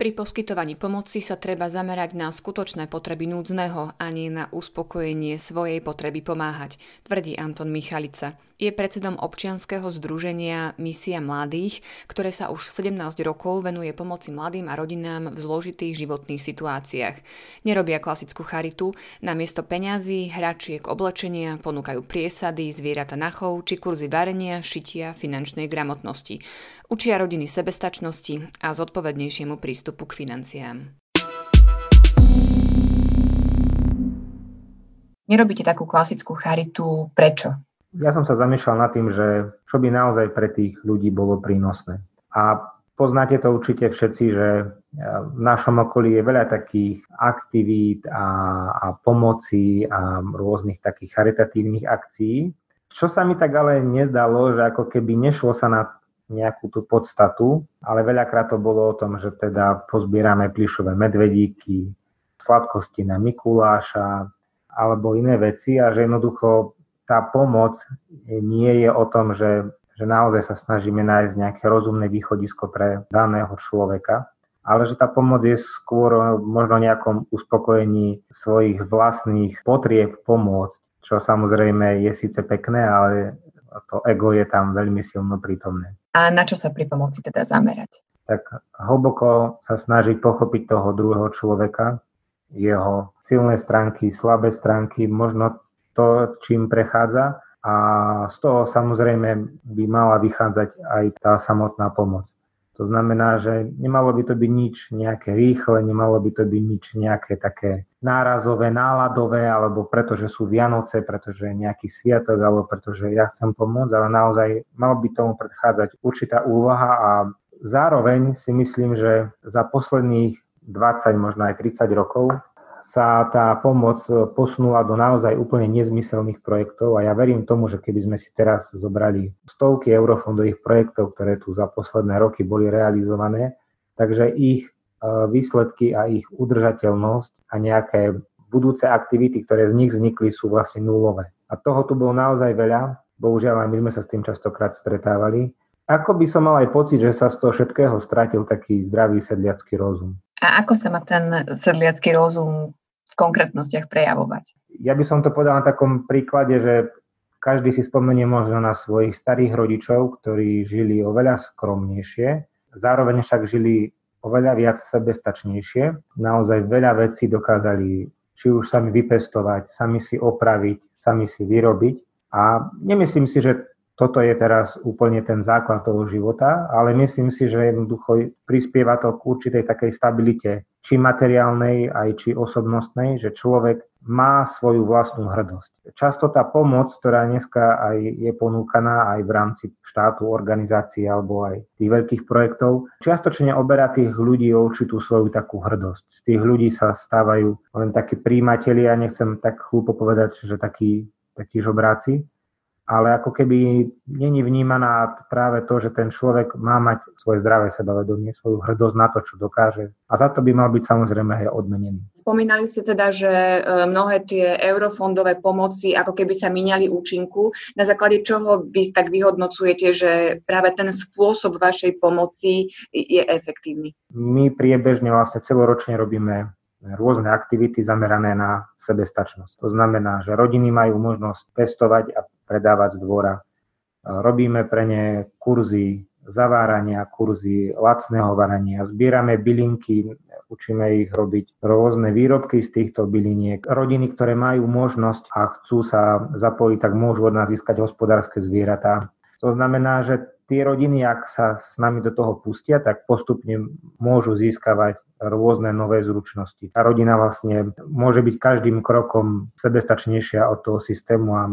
Pri poskytovaní pomoci sa treba zamerať na skutočné potreby núdzneho a nie na uspokojenie svojej potreby pomáhať, tvrdí Anton Michalica. Je predsedom občianskeho združenia Misia mladých, ktoré sa už 17 rokov venuje pomoci mladým a rodinám v zložitých životných situáciách. Nerobia klasickú charitu, namiesto peňazí, hračiek, oblečenia ponúkajú priesady, zvieratá na chov či kurzy varenia, šitia, finančnej gramotnosti. Učia rodiny sebestačnosti a zodpovednejšiemu prístupu k financiám. Nerobíte takú klasickú charitu. Prečo? Ja som sa zamýšľal nad tým, že čo by naozaj pre tých ľudí bolo prínosné. A poznáte to určite všetci, že v našom okolí je veľa takých aktivít a, a pomoci a rôznych takých charitatívnych akcií. Čo sa mi tak ale nezdalo, že ako keby nešlo sa na nejakú tú podstatu, ale veľakrát to bolo o tom, že teda pozbierame plišové medvedíky, sladkosti na Mikuláša alebo iné veci a že jednoducho tá pomoc nie je o tom, že, že naozaj sa snažíme nájsť nejaké rozumné východisko pre daného človeka, ale že tá pomoc je skôr možno nejakom uspokojení svojich vlastných potrieb pomôcť, čo samozrejme je síce pekné, ale to ego je tam veľmi silno prítomné. A na čo sa pri pomoci teda zamerať? Tak hlboko sa snažiť pochopiť toho druhého človeka, jeho silné stránky, slabé stránky, možno to, čím prechádza a z toho samozrejme by mala vychádzať aj tá samotná pomoc. To znamená, že nemalo by to byť nič nejaké rýchle, nemalo by to byť nič nejaké také nárazové, náladové, alebo pretože sú Vianoce, pretože je nejaký sviatok, alebo pretože ja chcem pomôcť, ale naozaj malo by tomu predchádzať určitá úloha a zároveň si myslím, že za posledných 20, možno aj 30 rokov sa tá pomoc posunula do naozaj úplne nezmyselných projektov a ja verím tomu, že keby sme si teraz zobrali stovky eurofondových projektov, ktoré tu za posledné roky boli realizované, takže ich e, výsledky a ich udržateľnosť a nejaké budúce aktivity, ktoré z nich vznikli, sú vlastne nulové. A toho tu bolo naozaj veľa, bohužiaľ aj my sme sa s tým častokrát stretávali. Ako by som mal aj pocit, že sa z toho všetkého stratil taký zdravý sedliacký rozum. A ako sa má ten sedliacký rozum v konkrétnostiach prejavovať? Ja by som to povedal na takom príklade, že každý si spomenie možno na svojich starých rodičov, ktorí žili oveľa skromnejšie, zároveň však žili oveľa viac sebestačnejšie. Naozaj veľa vecí dokázali či už sami vypestovať, sami si opraviť, sami si vyrobiť. A nemyslím si, že toto je teraz úplne ten základ toho života, ale myslím si, že jednoducho prispieva to k určitej takej stabilite, či materiálnej, aj či osobnostnej, že človek má svoju vlastnú hrdosť. Často tá pomoc, ktorá dneska aj je ponúkaná aj v rámci štátu, organizácií alebo aj tých veľkých projektov, čiastočne oberá tých ľudí o určitú svoju takú hrdosť. Z tých ľudí sa stávajú len takí príjimatelia, nechcem tak hlúpo povedať, že takí, takí žobráci, ale ako keby není vnímaná práve to, že ten človek má mať svoje zdravé sebavedomie, svoju hrdosť na to, čo dokáže. A za to by mal byť samozrejme aj odmenený. Spomínali ste teda, že e, mnohé tie eurofondové pomoci ako keby sa míňali účinku. Na základe čoho vy tak vyhodnocujete, že práve ten spôsob vašej pomoci je efektívny? My priebežne vlastne celoročne robíme rôzne aktivity zamerané na sebestačnosť. To znamená, že rodiny majú možnosť pestovať a predávať z dvora. Robíme pre ne kurzy zavárania, kurzy lacného varania, zbierame bylinky, učíme ich robiť rôzne výrobky z týchto byliniek. Rodiny, ktoré majú možnosť a chcú sa zapojiť, tak môžu od nás získať hospodárske zvieratá. To znamená, že tie rodiny, ak sa s nami do toho pustia, tak postupne môžu získavať rôzne nové zručnosti. Tá rodina vlastne môže byť každým krokom sebestačnejšia od toho systému a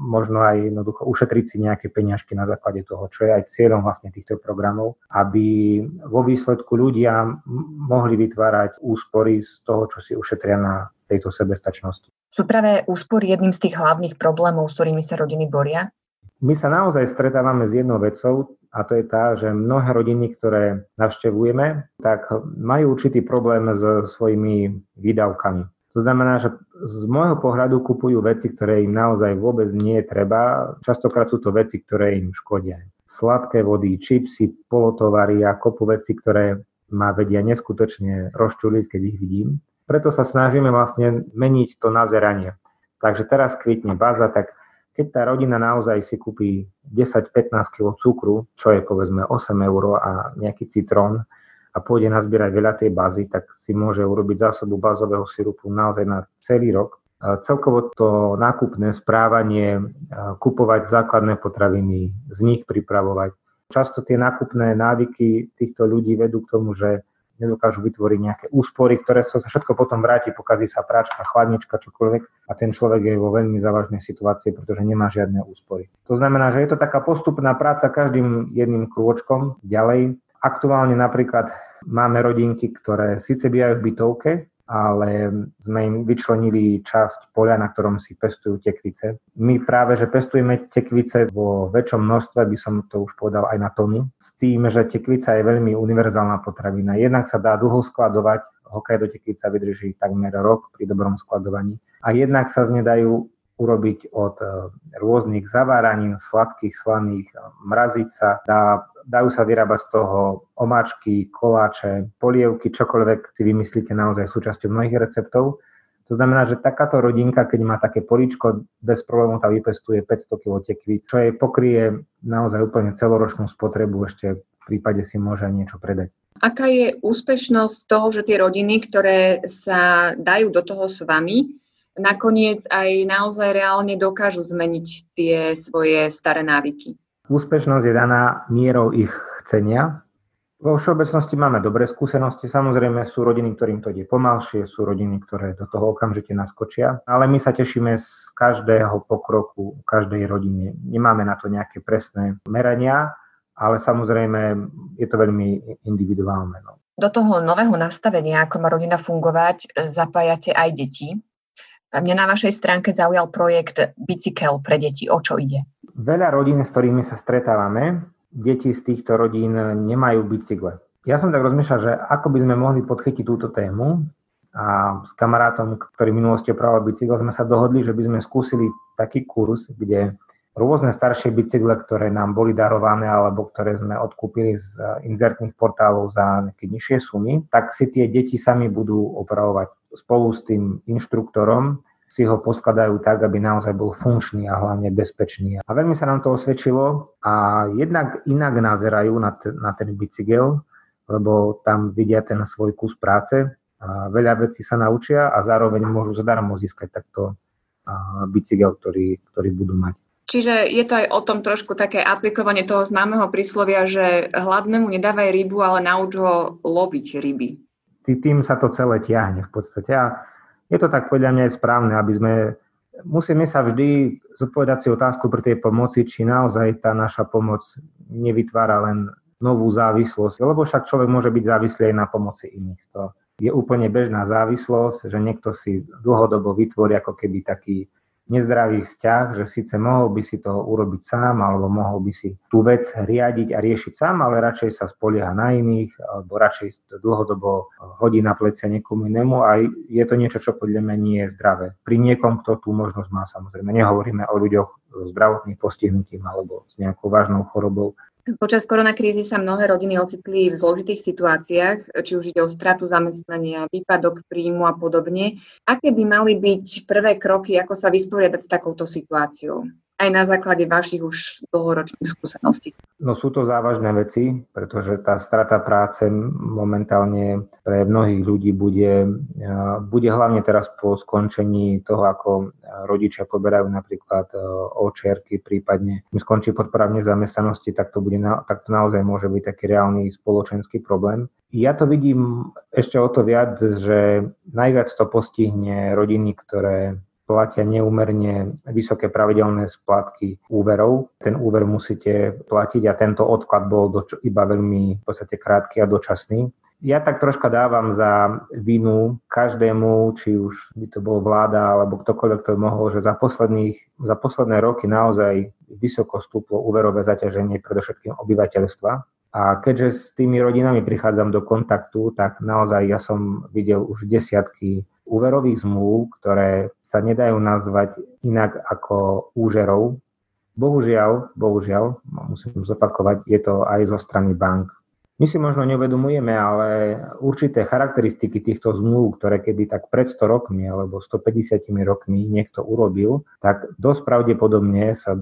možno aj jednoducho ušetriť si nejaké peňažky na základe toho, čo je aj cieľom vlastne týchto programov, aby vo výsledku ľudia mohli vytvárať úspory z toho, čo si ušetria na tejto sebestačnosti. Sú práve úspory jedným z tých hlavných problémov, s ktorými sa rodiny boria? My sa naozaj stretávame s jednou vecou a to je tá, že mnohé rodiny, ktoré navštevujeme, tak majú určitý problém so svojimi výdavkami. To znamená, že z môjho pohľadu kupujú veci, ktoré im naozaj vôbec nie je treba. Častokrát sú to veci, ktoré im škodia. Sladké vody, čipsy, polotovary a kopu veci, ktoré ma vedia neskutočne rozčuliť, keď ich vidím. Preto sa snažíme vlastne meniť to nazeranie. Takže teraz kvitne baza, tak keď tá rodina naozaj si kúpi 10-15 kg cukru, čo je povedzme 8 eur a nejaký citrón a pôjde nazbierať veľa tej bazy, tak si môže urobiť zásobu bazového sirupu naozaj na celý rok. Celkovo to nákupné správanie, kupovať základné potraviny, z nich pripravovať. Často tie nákupné návyky týchto ľudí vedú k tomu, že nedokážu vytvoriť nejaké úspory, ktoré sa všetko potom vráti, pokazí sa práčka, chladnička, čokoľvek a ten človek je vo veľmi závažnej situácii, pretože nemá žiadne úspory. To znamená, že je to taká postupná práca každým jedným krôčkom ďalej. Aktuálne napríklad máme rodinky, ktoré síce bývajú v bytovke, ale sme im vyčlenili časť poľa, na ktorom si pestujú tekvice. My práve, že pestujeme tekvice vo väčšom množstve, by som to už povedal aj na tony, s tým, že tekvica je veľmi univerzálna potravina. Jednak sa dá dlho skladovať, hokej do tekvica vydrží takmer rok pri dobrom skladovaní a jednak sa z nej dajú urobiť od e, rôznych zaváranín, sladkých, slaných, mraziť sa, dá dajú sa vyrábať z toho omáčky, koláče, polievky, čokoľvek si vymyslíte naozaj súčasťou mnohých receptov. To znamená, že takáto rodinka, keď má také políčko, bez problémov tá vypestuje 500 kg tekvíc, čo jej pokrie naozaj úplne celoročnú spotrebu, ešte v prípade si môže niečo predať. Aká je úspešnosť toho, že tie rodiny, ktoré sa dajú do toho s vami, nakoniec aj naozaj reálne dokážu zmeniť tie svoje staré návyky? Úspešnosť je daná mierou ich chcenia. Vo všeobecnosti máme dobré skúsenosti, samozrejme sú rodiny, ktorým to ide pomalšie, sú rodiny, ktoré do toho okamžite naskočia, ale my sa tešíme z každého pokroku, každej rodine. Nemáme na to nejaké presné merania, ale samozrejme je to veľmi individuálne. No. Do toho nového nastavenia, ako má rodina fungovať, zapájate aj deti. Mňa na vašej stránke zaujal projekt Bicykel pre deti. O čo ide? Veľa rodín, s ktorými sa stretávame, deti z týchto rodín nemajú bicykle. Ja som tak rozmýšľal, že ako by sme mohli podchytiť túto tému a s kamarátom, ktorý v minulosti opravoval bicykel, sme sa dohodli, že by sme skúsili taký kurz, kde rôzne staršie bicykle, ktoré nám boli darované alebo ktoré sme odkúpili z inzertných portálov za nejaké nižšie sumy, tak si tie deti sami budú opravovať spolu s tým inštruktorom si ho poskladajú tak, aby naozaj bol funkčný a hlavne bezpečný. A veľmi sa nám to osvedčilo a jednak inak nazerajú na, t- na ten bicykel, lebo tam vidia ten svoj kus práce, a veľa vecí sa naučia a zároveň môžu zadarmo získať takto bicykel, ktorý, ktorý budú mať. Čiže je to aj o tom trošku také aplikovanie toho známeho príslovia, že hladnému nedávaj rybu, ale nauč ho loviť ryby. Tým sa to celé tiahne v podstate. A je to tak podľa mňa aj správne, aby sme, musíme sa vždy zodpovedať si otázku pri tej pomoci, či naozaj tá naša pomoc nevytvára len novú závislosť, lebo však človek môže byť závislý aj na pomoci iných. To je úplne bežná závislosť, že niekto si dlhodobo vytvorí ako keby taký nezdravý vzťah, že síce mohol by si to urobiť sám, alebo mohol by si tú vec riadiť a riešiť sám, ale radšej sa spolieha na iných, alebo radšej to dlhodobo hodí na plecia niekomu inému a je to niečo, čo podľa mňa nie je zdravé. Pri niekom, kto tú možnosť má samozrejme. Nehovoríme o ľuďoch so zdravotným postihnutím alebo s nejakou vážnou chorobou, Počas koronakrízy sa mnohé rodiny ocitli v zložitých situáciách, či už ide o stratu zamestnania, výpadok príjmu a podobne. Aké by mali byť prvé kroky, ako sa vysporiadať s takouto situáciou? Aj na základe vašich už dlhoročných skúseností? No sú to závažné veci, pretože tá strata práce momentálne pre mnohých ľudí bude, bude hlavne teraz po skončení toho, ako rodičia poberajú napríklad e, očierky, prípadne im skončí podpora v tak to, bude, tak to naozaj môže byť taký reálny spoločenský problém. Ja to vidím ešte o to viac, že najviac to postihne rodiny, ktoré platia neúmerne vysoké pravidelné splátky úverov. Ten úver musíte platiť a tento odklad bol doč- iba veľmi v podstate krátky a dočasný. Ja tak troška dávam za vinu každému, či už by to bol vláda alebo ktokoľvek to mohol, že za, posledných, za posledné roky naozaj vysoko stúplo úverové zaťaženie predovšetkým obyvateľstva. A keďže s tými rodinami prichádzam do kontaktu, tak naozaj ja som videl už desiatky úverových zmluv, ktoré sa nedajú nazvať inak ako úžerov. Bohužiaľ, bohužiaľ, musím zopakovať, je to aj zo strany bank. My si možno neuvedomujeme, ale určité charakteristiky týchto zmluv, ktoré keby tak pred 100 rokmi alebo 150 rokmi niekto urobil, tak dosť pravdepodobne sa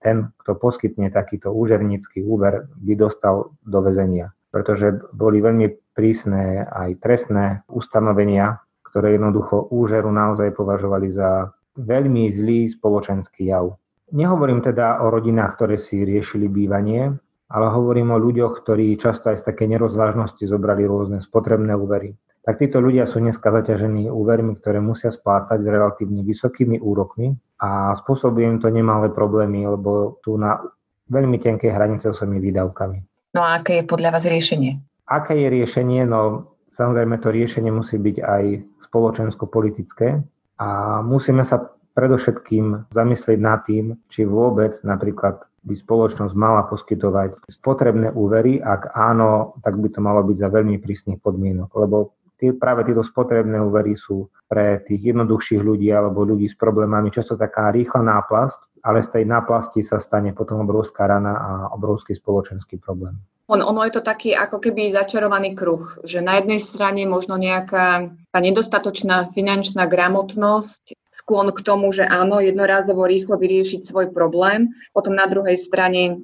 ten, kto poskytne takýto úžernícky úver, by dostal do väzenia. Pretože boli veľmi prísne aj trestné ustanovenia, ktoré jednoducho úžeru naozaj považovali za veľmi zlý spoločenský jav. Nehovorím teda o rodinách, ktoré si riešili bývanie, ale hovorím o ľuďoch, ktorí často aj z také nerozvážnosti zobrali rôzne spotrebné úvery. Tak títo ľudia sú dneska zaťažení úvermi, ktoré musia splácať s relatívne vysokými úrokmi a spôsobuje im to nemalé problémy, lebo sú na veľmi tenkej hranice s výdavkami. No a aké je podľa vás riešenie? Aké je riešenie? No samozrejme to riešenie musí byť aj spoločensko-politické a musíme sa predovšetkým zamyslieť nad tým, či vôbec napríklad by spoločnosť mala poskytovať spotrebné úvery, ak áno, tak by to malo byť za veľmi prísnych podmienok, lebo tie, práve tieto spotrebné úvery sú pre tých jednoduchších ľudí alebo ľudí s problémami často taká rýchla náplast, ale z tej náplasti sa stane potom obrovská rana a obrovský spoločenský problém. On, ono je to taký ako keby začarovaný kruh, že na jednej strane možno nejaká tá nedostatočná finančná gramotnosť, sklon k tomu, že áno, jednorázovo rýchlo vyriešiť svoj problém, potom na druhej strane e,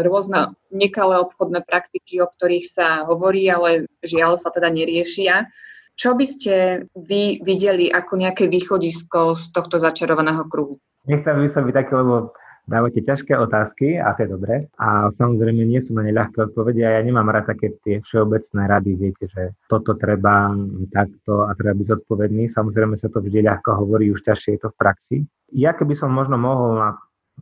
rôzne nekalé obchodné praktiky, o ktorých sa hovorí, ale žiaľ sa teda neriešia. Čo by ste vy videli ako nejaké východisko z tohto začarovaného kruhu? Nechcem vysloviť také, lebo dávate ťažké otázky a to je dobré. A samozrejme nie sú na ne ľahké odpovede a ja nemám rád také tie všeobecné rady, viete, že toto treba takto a treba byť zodpovedný. Samozrejme sa to vždy ľahko hovorí, už ťažšie je to v praxi. Ja keby som možno mohol na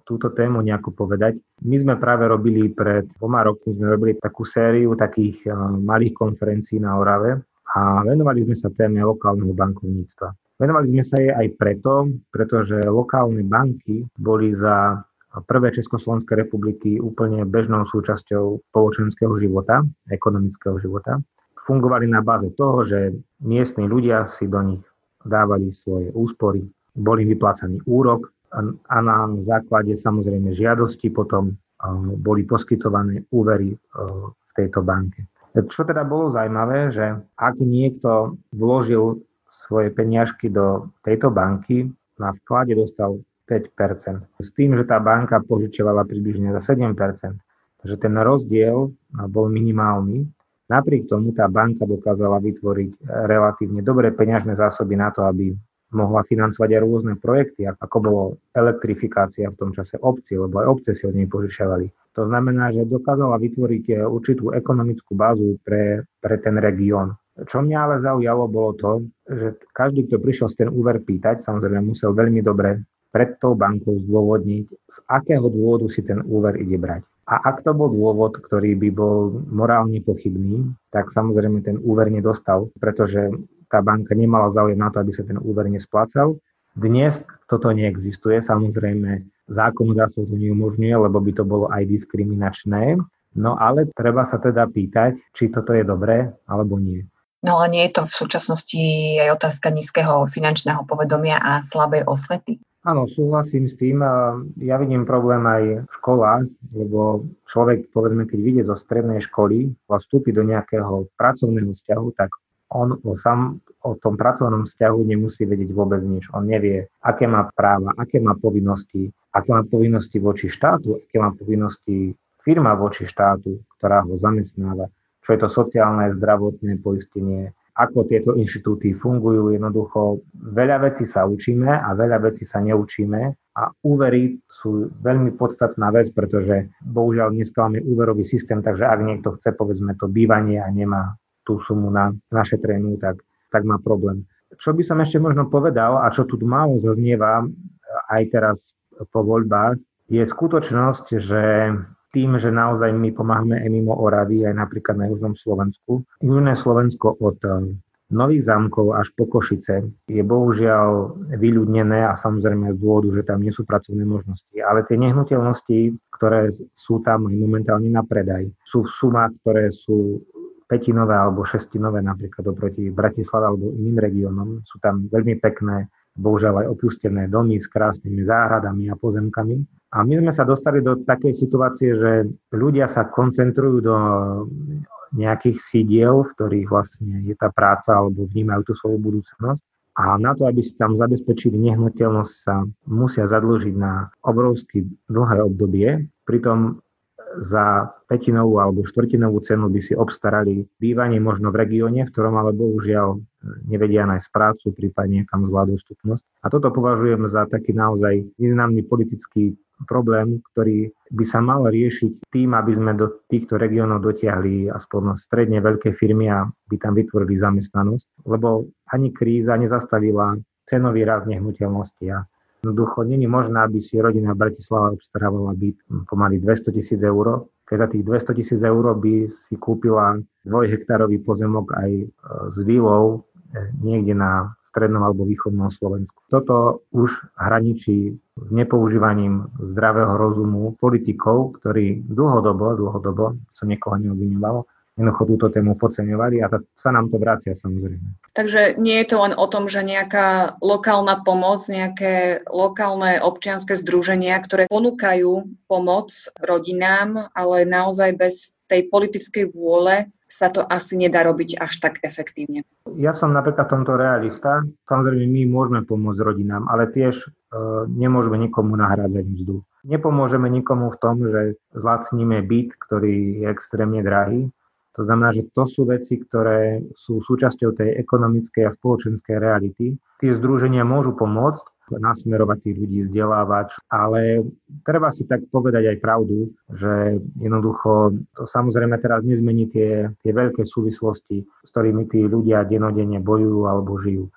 túto tému nejako povedať. My sme práve robili pred dvoma rokmi, sme robili takú sériu takých eh, malých konferencií na Orave a venovali sme sa téme lokálneho bankovníctva. Venovali sme sa jej aj preto, pretože lokálne banky boli za prvé Československej republiky úplne bežnou súčasťou spoločenského života, ekonomického života. Fungovali na báze toho, že miestni ľudia si do nich dávali svoje úspory, boli vyplácaný úrok a na základe samozrejme žiadosti potom boli poskytované úvery v tejto banke. Čo teda bolo zaujímavé, že ak niekto vložil svoje peniažky do tejto banky, na vklade dostal 5% S tým, že tá banka požičovala približne za 7 Takže ten rozdiel bol minimálny. Napriek tomu tá banka dokázala vytvoriť relatívne dobré peňažné zásoby na to, aby mohla financovať aj rôzne projekty, ako bolo elektrifikácia v tom čase obci, lebo aj obce si od nej požičiavali. To znamená, že dokázala vytvoriť eh, určitú ekonomickú bázu pre, pre ten región. Čo mňa ale zaujalo bolo to, že každý, kto prišiel z ten úver pýtať, samozrejme musel veľmi dobre pred tou bankou zdôvodniť, z akého dôvodu si ten úver ide brať. A ak to bol dôvod, ktorý by bol morálne pochybný, tak samozrejme ten úver nedostal, pretože tá banka nemala záujem na to, aby sa ten úver nesplácal. Dnes toto neexistuje, samozrejme zákonodárstvo to neumožňuje, lebo by to bolo aj diskriminačné, no ale treba sa teda pýtať, či toto je dobré alebo nie. No ale nie je to v súčasnosti aj otázka nízkeho finančného povedomia a slabej osvety? Áno, súhlasím s tým. Ja vidím problém aj v školách, lebo človek, povedzme, keď vyjde zo strednej školy a vstúpi do nejakého pracovného vzťahu, tak on o, sam, o tom pracovnom vzťahu nemusí vedieť vôbec nič. On nevie, aké má práva, aké má povinnosti, aké má povinnosti voči štátu, aké má povinnosti firma voči štátu, ktorá ho zamestnáva, čo je to sociálne, zdravotné poistenie, ako tieto inštitúty fungujú. Jednoducho veľa vecí sa učíme a veľa vecí sa neučíme a úvery sú veľmi podstatná vec, pretože bohužiaľ dneska máme úverový systém, takže ak niekto chce povedzme to bývanie a nemá tú sumu na našetrenú, tak, tak má problém. Čo by som ešte možno povedal a čo tu málo zaznieva aj teraz po voľbách, je skutočnosť, že tým, že naozaj my pomáhame aj mimo Oravy, aj napríklad na Južnom Slovensku. Južné Slovensko od eh, Nových zámkov až po Košice je bohužiaľ vyľudnené a samozrejme z dôvodu, že tam nie sú pracovné možnosti. Ale tie nehnuteľnosti, ktoré sú tam momentálne na predaj, sú v sumách, ktoré sú petinové alebo šestinové napríklad oproti Bratislave alebo iným regiónom. Sú tam veľmi pekné bohužiaľ aj opustené domy s krásnymi záhradami a pozemkami. A my sme sa dostali do takej situácie, že ľudia sa koncentrujú do nejakých sídiel, v ktorých vlastne je tá práca alebo vnímajú tú svoju budúcnosť. A na to, aby si tam zabezpečili nehnuteľnosť, sa musia zadlžiť na obrovsky dlhé obdobie. Pritom za petinovú alebo štvrtinovú cenu by si obstarali bývanie možno v regióne, v ktorom ale bohužiaľ nevedia nájsť prácu, prípadne tam zlá dostupnosť. A toto považujem za taký naozaj významný politický problém, ktorý by sa mal riešiť tým, aby sme do týchto regiónov dotiahli aspoň stredne veľké firmy a by tam vytvorili zamestnanosť, lebo ani kríza nezastavila cenový rast nehnuteľnosti a Jednoducho není možné, aby si rodina v Bratislava obstarávala byt pomaly 200 tisíc eur, keď za tých 200 tisíc eur by si kúpila dvojhektárový pozemok aj e, s výlou niekde na strednom alebo východnom Slovensku. Toto už hraničí s nepoužívaním zdravého rozumu politikov, ktorí dlhodobo, dlhodobo, som niekoho neobvinoval, jednoducho túto tému podceňovali a sa nám to vracia samozrejme. Takže nie je to len o tom, že nejaká lokálna pomoc, nejaké lokálne občianske združenia, ktoré ponúkajú pomoc rodinám, ale naozaj bez tej politickej vôle sa to asi nedá robiť až tak efektívne. Ja som napríklad v tomto realista. Samozrejme, my môžeme pomôcť rodinám, ale tiež e, nemôžeme nikomu nahrádzať mzdu. Nepomôžeme nikomu v tom, že zlacníme byt, ktorý je extrémne drahý, to znamená, že to sú veci, ktoré sú súčasťou tej ekonomickej a spoločenskej reality. Tie združenia môžu pomôcť nasmerovať tých ľudí, vzdelávať, ale treba si tak povedať aj pravdu, že jednoducho to samozrejme teraz nezmení tie, tie veľké súvislosti, s ktorými tí ľudia denodenne bojujú alebo žijú.